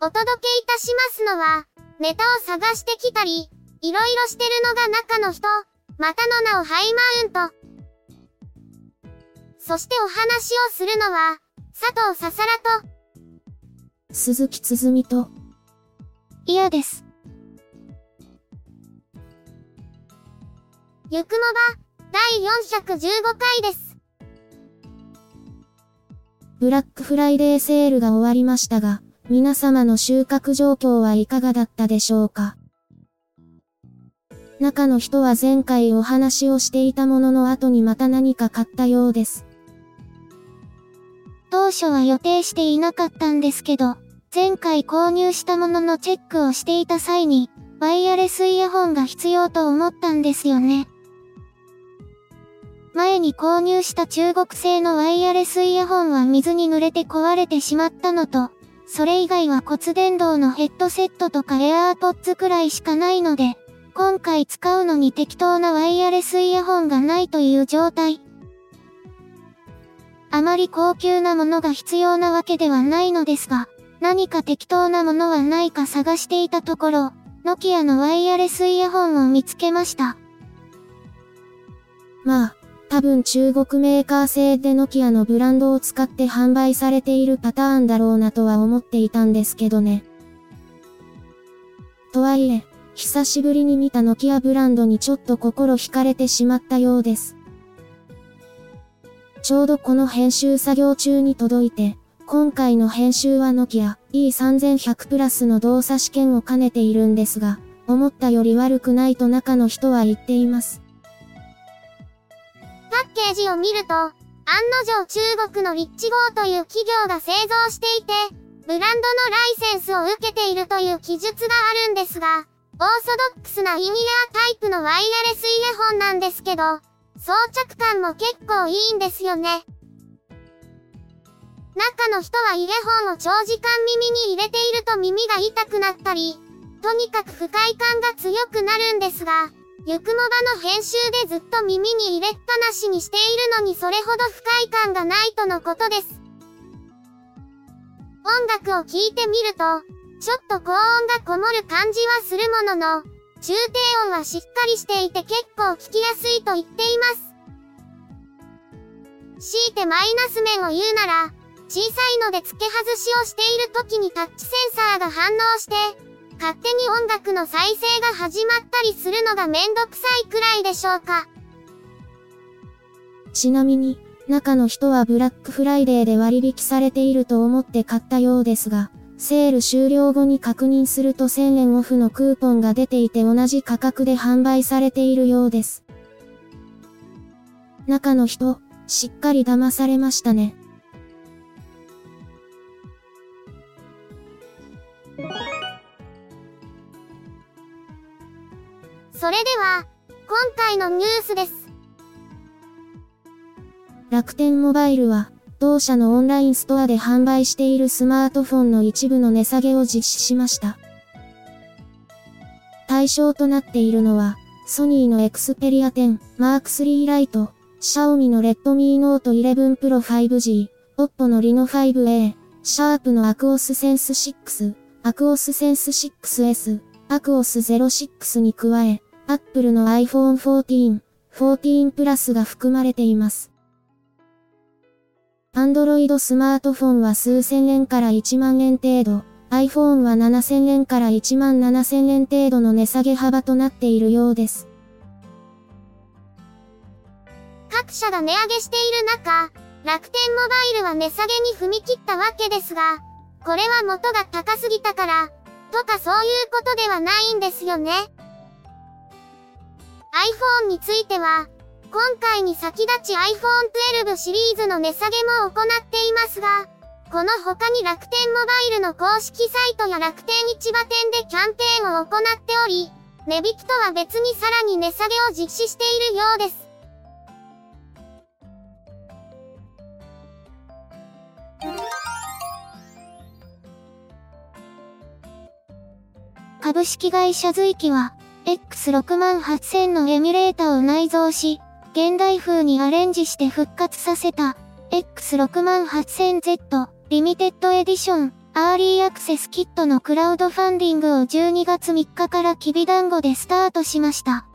お届けいたしますのは、ネタを探してきたり、いろいろしてるのが中の人、またの名をハイマウント。そしてお話をするのは、佐藤ささらと、鈴木つづみと、嫌です。ゆくもば、第415回です。ブラックフライデーセールが終わりましたが、皆様の収穫状況はいかがだったでしょうか？中の人は前回お話をしていたものの後にまた何か買ったようです。当初は予定していなかったんですけど、前回購入したもののチェックをしていた際に、ワイヤレスイヤホンが必要と思ったんですよね。前に購入した中国製のワイヤレスイヤホンは水に濡れて壊れてしまったのと、それ以外は骨伝導のヘッドセットとかエアーポッツくらいしかないので、今回使うのに適当なワイヤレスイヤホンがないという状態。あまり高級なものが必要なわけではないのですが、何か適当なものはないか探していたところ、ノキアのワイヤレスイヤホンを見つけました。まあ、多分中国メーカー製でノキアのブランドを使って販売されているパターンだろうなとは思っていたんですけどね。とはいえ、久しぶりに見たノキアブランドにちょっと心惹かれてしまったようです。ちょうどこの編集作業中に届いて、今回の編集はノキア E3100 プラスの動作試験を兼ねているんですが、思ったより悪くないと中の人は言っています。ケージを見ると、案の定中国のリッチゴーという企業が製造していて、ブランドのライセンスを受けているという記述があるんですが、オーソドックスなインイヤータイプのワイヤレスイヤホンなんですけど、装着感も結構いいんですよね。中の人はイヤホンを長時間耳に入れていると耳が痛くなったり、とにかく不快感が強くなるんですが、ゆくもばの編集でずっと耳に入れっぱなしにしているのにそれほど不快感がないとのことです。音楽を聴いてみると、ちょっと高音がこもる感じはするものの、中低音はしっかりしていて結構聞きやすいと言っています。強いてマイナス面を言うなら、小さいので付け外しをしている時にタッチセンサーが反応して、勝手に音楽の再生が始まったりするのがめんどくさいくらいでしょうか。ちなみに、中の人はブラックフライデーで割引されていると思って買ったようですが、セール終了後に確認すると1000円オフのクーポンが出ていて同じ価格で販売されているようです。中の人、しっかり騙されましたね。それでは、今回のニュースです。楽天モバイルは、同社のオンラインストアで販売しているスマートフォンの一部の値下げを実施しました。対象となっているのは、ソニーのエクスペリア10、マーク3ライト、シャオミのレッドミーノート11 Pro 5G、オッポのリノ 5A、シャープのアクオスセンス6、アクオスセンス 6S、アクオス06に加え、Apple の iPhone 14、14 Plus が含まれています。Android スマートフォンは数千円から1万円程度、iPhone は7000円から1万7000円程度の値下げ幅となっているようです。各社が値上げしている中、楽天モバイルは値下げに踏み切ったわけですが、これは元が高すぎたから、とかそういうことではないんですよね。iPhone については、今回に先立ち iPhone 12シリーズの値下げも行っていますが、この他に楽天モバイルの公式サイトや楽天市場店でキャンペーンを行っており、値引きとは別にさらに値下げを実施しているようです。株式会社瑞起は、X68000 のエミュレータを内蔵し、現代風にアレンジして復活させた、X68000Z LIMITED EDITION、EARLY ACCESS KIT のクラウドファンディングを12月3日からきびだんごでスタートしました。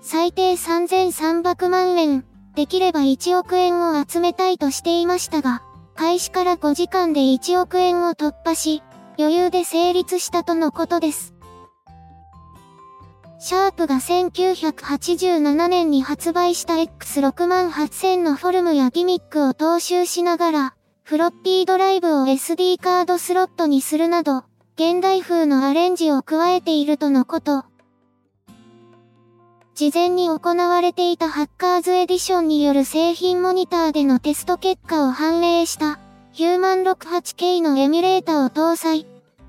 最低3300万円、できれば1億円を集めたいとしていましたが、開始から5時間で1億円を突破し、余裕で成立したとのことです。シャープが1987年に発売した X68000 のフォルムやギミックを踏襲しながら、フロッピードライブを SD カードスロットにするなど、現代風のアレンジを加えているとのこと。事前に行われていたハッカーズエディションによる製品モニターでのテスト結果を反映したヒューマン 68K のエミュレータを搭載。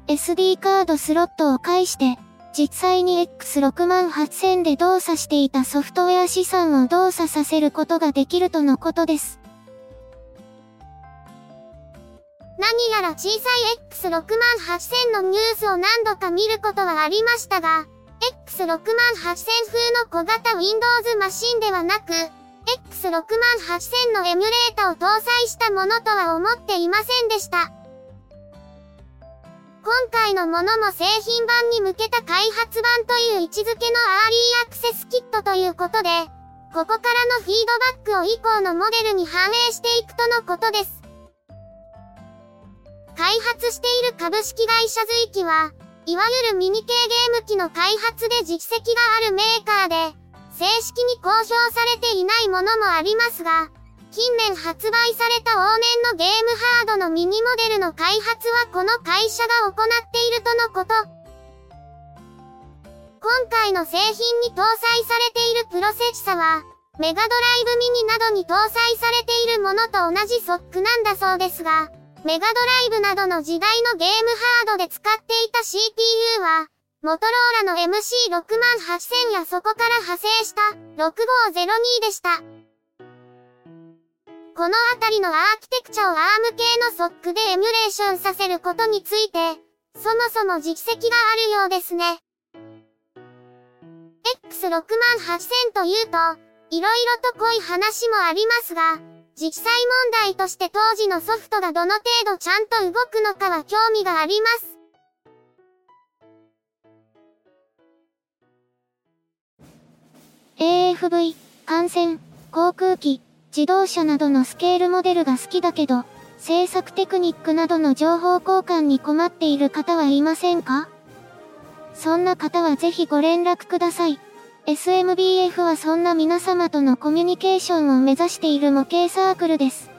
SD カードスロットを介して、実際に X68000 で動作していたソフトウェア資産を動作させることができるとのことです。何やら小さい X68000 のニュースを何度か見ることはありましたが、X68000 風の小型 Windows マシンではなく、X68000 のエミュレータを搭載したものとは思っていませんでした。今回のものも製品版に向けた開発版という位置づけのアーリーアクセスキットということで、ここからのフィードバックを以降のモデルに反映していくとのことです。開発している株式会社随記は、いわゆるミニ系ゲーム機の開発で実績があるメーカーで、正式に公表されていないものもありますが、近年発売された往年のゲームのミニモデルの開発はこの会社が行っているとのこと。今回の製品に搭載されているプロセッサは、メガドライブミニなどに搭載されているものと同じソックなんだそうですが、メガドライブなどの時代のゲームハードで使っていた CPU は、モトローラの MC68000 やそこから派生した6502でした。このあたりのアーキテクチャを ARM 系のソックでエミュレーションさせることについて、そもそも実績があるようですね。X68000 というと、色々と濃い話もありますが、実際問題として当時のソフトがどの程度ちゃんと動くのかは興味があります。AFV、感染、航空機、自動車などのスケールモデルが好きだけど、制作テクニックなどの情報交換に困っている方はいませんか？そんな方はぜひご連絡ください。SMBF はそんな皆様とのコミュニケーションを目指している模型サークルです。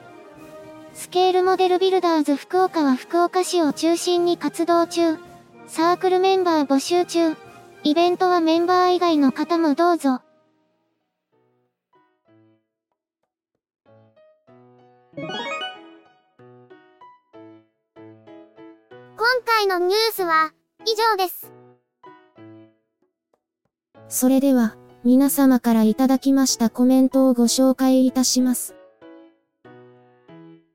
スケールモデルビルダーズ福岡は福岡市を中心に活動中。サークルメンバー募集中。イベントはメンバー以外の方もどうぞ。今回のニュースは以上です。それでは、皆様からいただきましたコメントをご紹介いたします。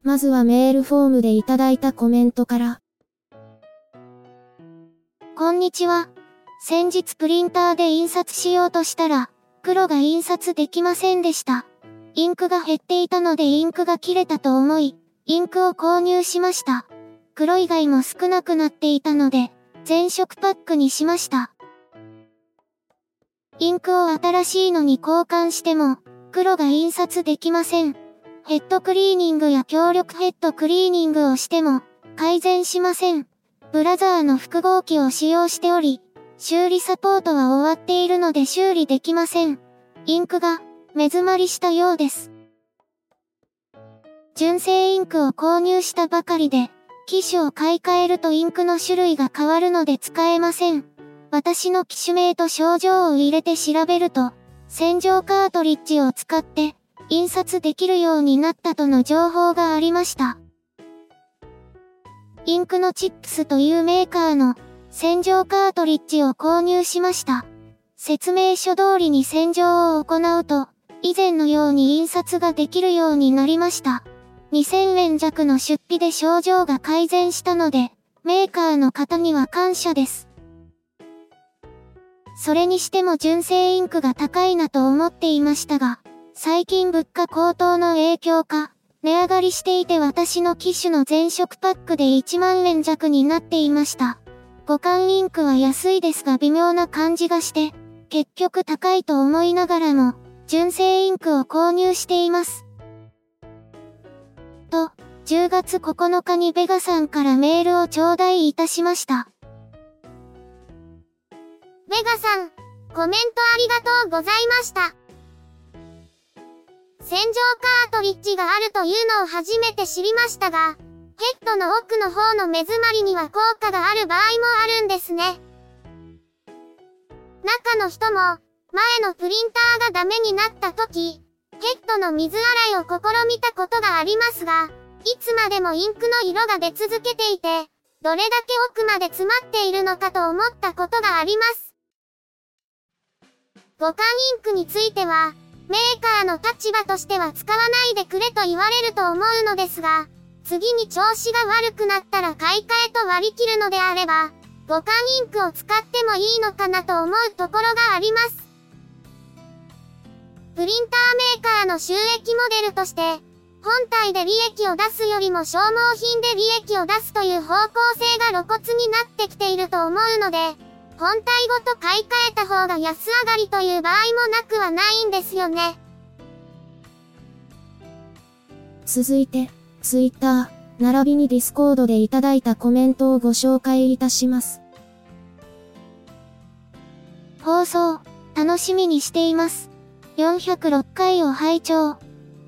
まずはメールフォームでいただいたコメントから。こんにちは。先日プリンターで印刷しようとしたら、黒が印刷できませんでした。インクが減っていたのでインクが切れたと思い、インクを購入しました。黒以外も少なくなっていたので、全色パックにしました。インクを新しいのに交換しても、黒が印刷できません。ヘッドクリーニングや強力ヘッドクリーニングをしても、改善しません。ブラザーの複合機を使用しており、修理サポートは終わっているので修理できません。インクが目詰まりしたようです。純正インクを購入したばかりで、機種を買い替えるとインクの種類が変わるので使えません。私の機種名と症状を入れて調べると、洗浄カートリッジを使って印刷できるようになったとの情報がありました。インクのチップスというメーカーの洗浄カートリッジを購入しました。説明書通りに洗浄を行うと、以前のように印刷ができるようになりました。2000円弱の出費で症状が改善したので、メーカーの方には感謝です。それにしても純正インクが高いなと思っていましたが、最近物価高騰の影響か、値上がりしていて私の機種の全色パックで1万円弱になっていました。互換インクは安いですが微妙な感じがして、結局高いと思いながらも、純正インクを購入しています。と、10月9日にベガさんからメールを頂戴いたしました。ベガさん、コメントありがとうございました。洗浄カートリッジがあるというのを初めて知りましたが、ヘッドの奥の方の目詰まりには効果がある場合もあるんですね。中の人も、前のプリンターがダメになった時、ヘッドの水洗いを試みたことがありますが、いつまでもインクの色が出続けていて、どれだけ奥まで詰まっているのかと思ったことがあります。互換インクについては、メーカーの立場としては使わないでくれと言われると思うのですが、次に調子が悪くなったら買い替えと割り切るのであれば、互換インクを使ってもいいのかなと思うところがあります。プリンターメーカーの収益モデルとして、本体で利益を出すよりも消耗品で利益を出すという方向性が露骨になってきていると思うので、本体ごと買い替えた方が安上がりという場合もなくはないんですよね。続いて、Twitter、並びに Discord でいただいたコメントをご紹介いたします。放送、楽しみにしています。406回を拝聴。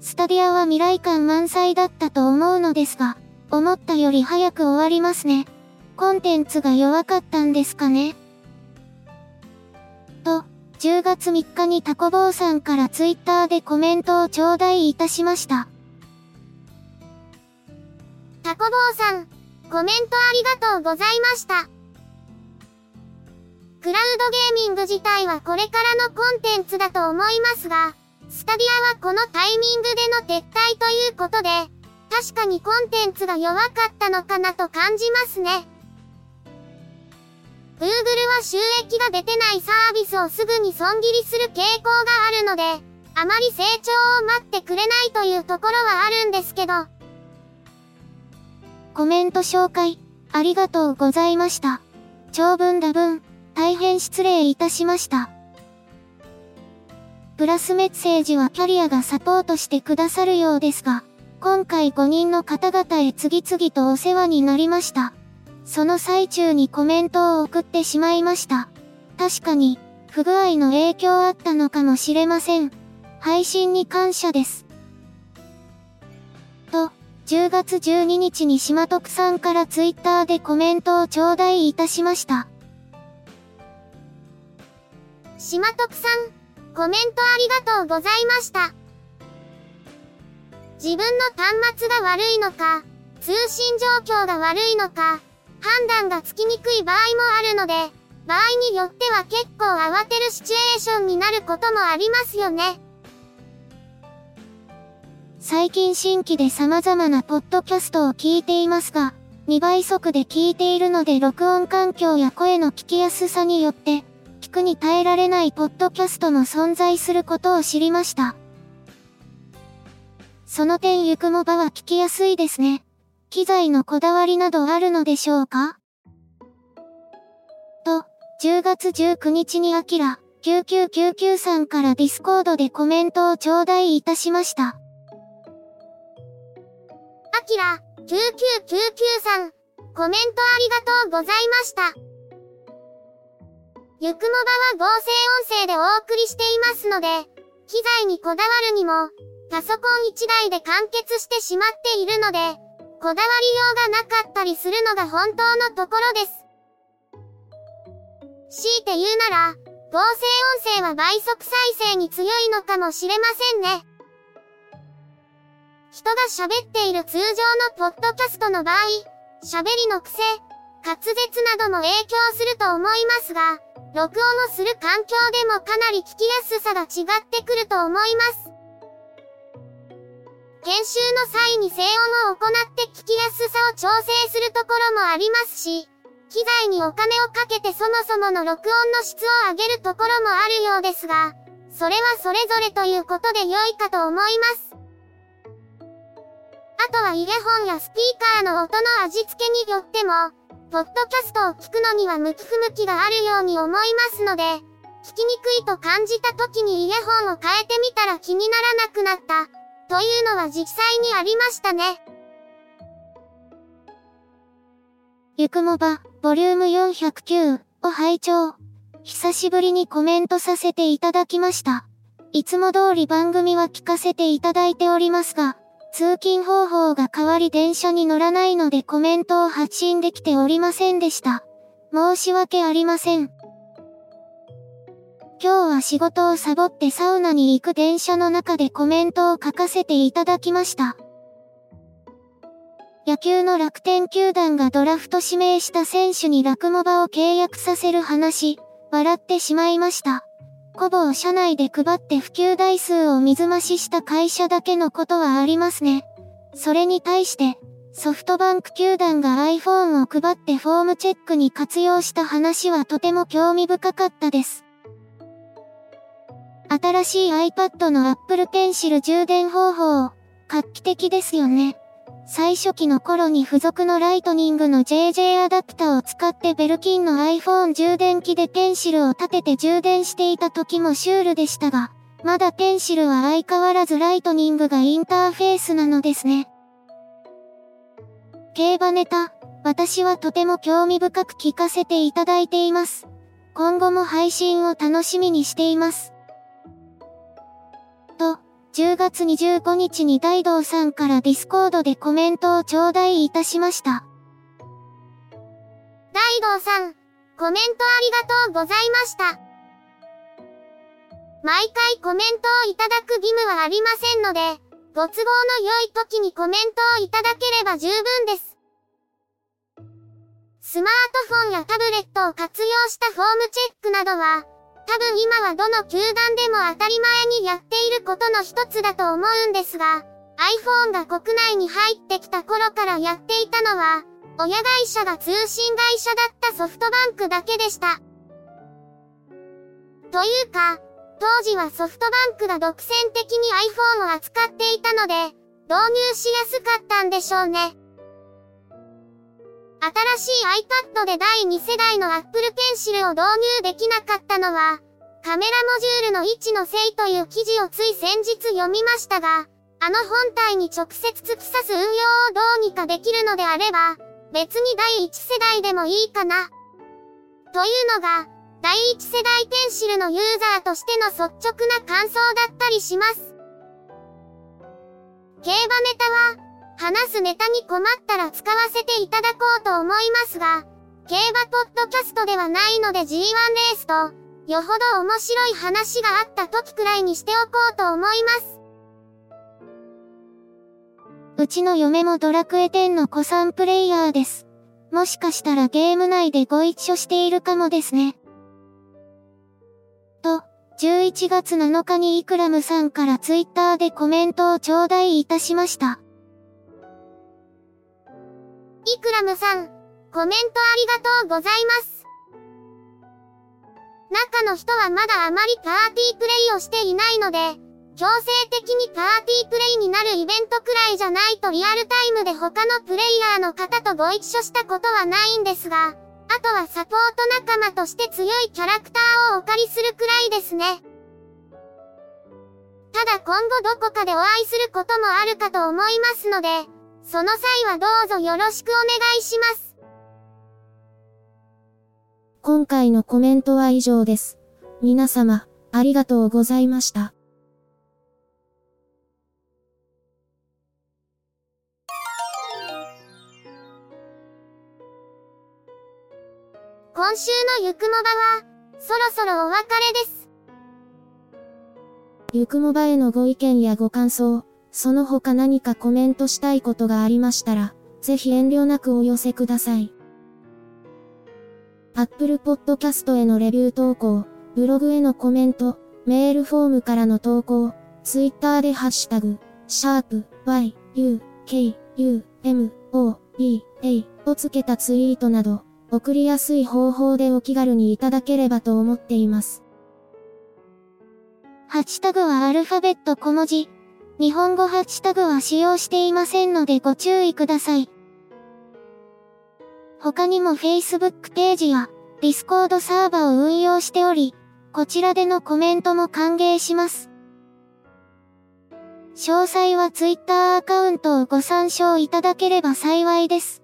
スタディアは未来感満載だったと思うのですが、思ったより早く終わりますね。コンテンツが弱かったんですかね。と、10月3日にタコ坊さんからツイッターでコメントを頂戴いたしました。タコ坊さん、コメントありがとうございました。クラウドゲーミング自体はこれからのコンテンツだと思いますが、スタディアはこのタイミングでの撤退ということで、確かにコンテンツが弱かったのかなと感じますね。Google は収益が出てないサービスをすぐに損切りする傾向があるので、あまり成長を待ってくれないというところはあるんですけど。コメント紹介、ありがとうございました。長文多文、大変失礼いたしました。プラスメッセージはキャリアがサポートしてくださるようですが、今回5人の方々へ次々とお世話になりました。その最中にコメントを送ってしまいました。確かに、不具合の影響あったのかもしれません。配信に感謝です。と、10月12日に島徳さんからツイッターでコメントを頂戴いたしました。島徳さん、コメントありがとうございました。自分の端末が悪いのか、通信状況が悪いのか、判断がつきにくい場合もあるので、場合によっては結構慌てるシチュエーションになることもありますよね。最近新規で様々なポッドキャストを聞いていますが、2倍速で聞いているので録音環境や声の聞きやすさによって、に耐えられないポッドキャストも存在することを知りました。その点ゆくもばは聞きやすいですね。機材のこだわりなどあるのでしょうか？と、10月19日にアキラ9999さんから Discord でコメントを頂戴いたしました。アキラ9999さん、コメントありがとうございました。ゆくもばは合成音声でお送りしていますので、機材にこだわるにも、パソコン1台で完結してしまっているので、こだわりようがなかったりするのが本当のところです。強いて言うなら、合成音声は倍速再生に強いのかもしれませんね。人が喋っている通常のポッドキャストの場合、喋りの癖、滑舌なども影響すると思いますが、録音をする環境でもかなり聞きやすさが違ってくると思います。研修の際に静音を行って聞きやすさを調整するところもありますし、機材にお金をかけてそもそもの録音の質を上げるところもあるようですが、それはそれぞれということで良いかと思います。あとはイヤホンやスピーカーの音の味付けによっても、ポッドキャストを聞くのには向き不向きがあるように思いますので、聞きにくいと感じた時にイヤホンを変えてみたら気にならなくなった、というのは実際にありましたね。ゆくもば、ボリューム409を拝聴。久しぶりにコメントさせていただきました。いつも通り番組は聞かせていただいておりますが、通勤方法が変わり電車に乗らないのでコメントを発信できておりませんでした。申し訳ありません。今日は仕事をサボってサウナに行く電車の中でコメントを書かせていただきました。野球の楽天球団がドラフト指名した選手にラクモバを契約させる話、笑ってしまいました。コボを社内で配って普及台数を水増しした会社だけのことはありますね。それに対して、ソフトバンク球団が iPhone を配ってフォームチェックに活用した話はとても興味深かったです。新しい iPad の Apple Pencil 充電方法、画期的ですよね。最初期の頃に付属のライトニングの JJ アダプタを使って Belkin の iPhone 充電器でペンシルを立てて充電していた時もシュールでしたが、まだペンシルは相変わらず Lightning がインターフェースなのですね。競馬ネタ、私はとても興味深く聞かせていただいています。今後も配信を楽しみにしています。10月25日に大道さんから Discord でコメントを頂戴いたしました。大道さん、コメントありがとうございました。毎回コメントをいただく義務はありませんので、ご都合の良い時にコメントをいただければ十分です。スマートフォンやタブレットを活用したフォームチェックなどは、多分今はどの球団でも当たり前にやっていることの一つだと思うんですが、iPhone が国内に入ってきた頃からやっていたのは、親会社が通信会社だったソフトバンクだけでした。というか、当時はソフトバンクが独占的に iPhone を扱っていたので、導入しやすかったんでしょうね。新しい iPad で第2世代の Apple Pencil を導入できなかったのは、カメラモジュールの位置のせいという記事をつい先日読みましたが、あの本体に直接突き刺す運用をどうにかできるのであれば、別に第1世代でもいいかな。というのが、第1世代ペンシルのユーザーとしての率直な感想だったりします。競馬ネタは、話すネタに困ったら使わせていただこうと思いますが、競馬ポッドキャストではないので G1 レースと、よほど面白い話があった時くらいにしておこうと思います。うちの嫁もドラクエ10の子さんプレイヤーです。もしかしたらゲーム内でご一緒しているかもですね。と、11月7日にイクラムさんからツイッターでコメントを頂戴いたしました。イクラムさん、コメントありがとうございます。中の人はまだあまりパーティープレイをしていないので、強制的にパーティープレイになるイベントくらいじゃないとリアルタイムで他のプレイヤーの方とご一緒したことはないんですが、あとはサポート仲間として強いキャラクターをお借りするくらいですね。ただ今後どこかでお会いすることもあるかと思いますので、その際はどうぞよろしくお願いします。今回のコメントは以上です。皆様、ありがとうございました。今週のゆくもばは、そろそろお別れです。ゆくもばへのご意見やご感想、その他何かコメントしたいことがありましたら、ぜひ遠慮なくお寄せください。Apple Podcast へのレビュー投稿、ブログへのコメント、メールフォームからの投稿、Twitter でハッシュタグ、シャープ y, u, k, u, m, o, b, a をつけたツイートなど、送りやすい方法でお気軽にいただければと思っています。ハッシュタグはアルファベット小文字。日本語ハッシュタグは使用していませんのでご注意ください。他にも Facebook ページや Discord サーバを運用しており、こちらでのコメントも歓迎します。詳細は Twitter アカウントをご参照いただければ幸いです。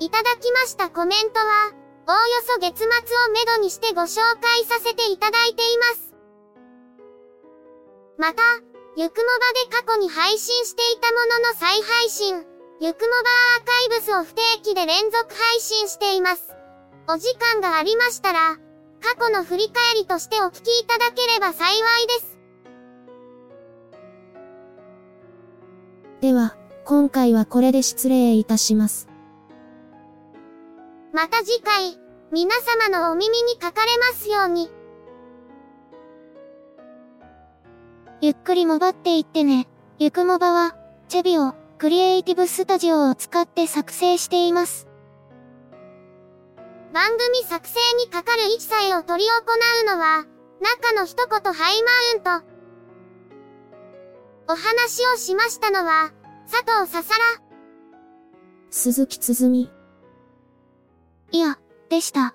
いただきましたコメントは、おおよそ月末をめどにしてご紹介させていただいています。また、ゆくもばで過去に配信していたものの再配信、ゆくもばアーカイブスを不定期で連続配信しています。お時間がありましたら、過去の振り返りとしてお聞きいただければ幸いです。では、今回はこれで失礼いたします。また次回、皆様のお耳にかかれますように。ゆっくりもばっていってね。ゆくもばは、チェビオ、クリエイティブスタジオを使って作成しています。番組作成にかかる一切を取り行うのは、中の一言ハイマウント。お話をしましたのは、佐藤ささら。鈴木つづみ。いや、でした。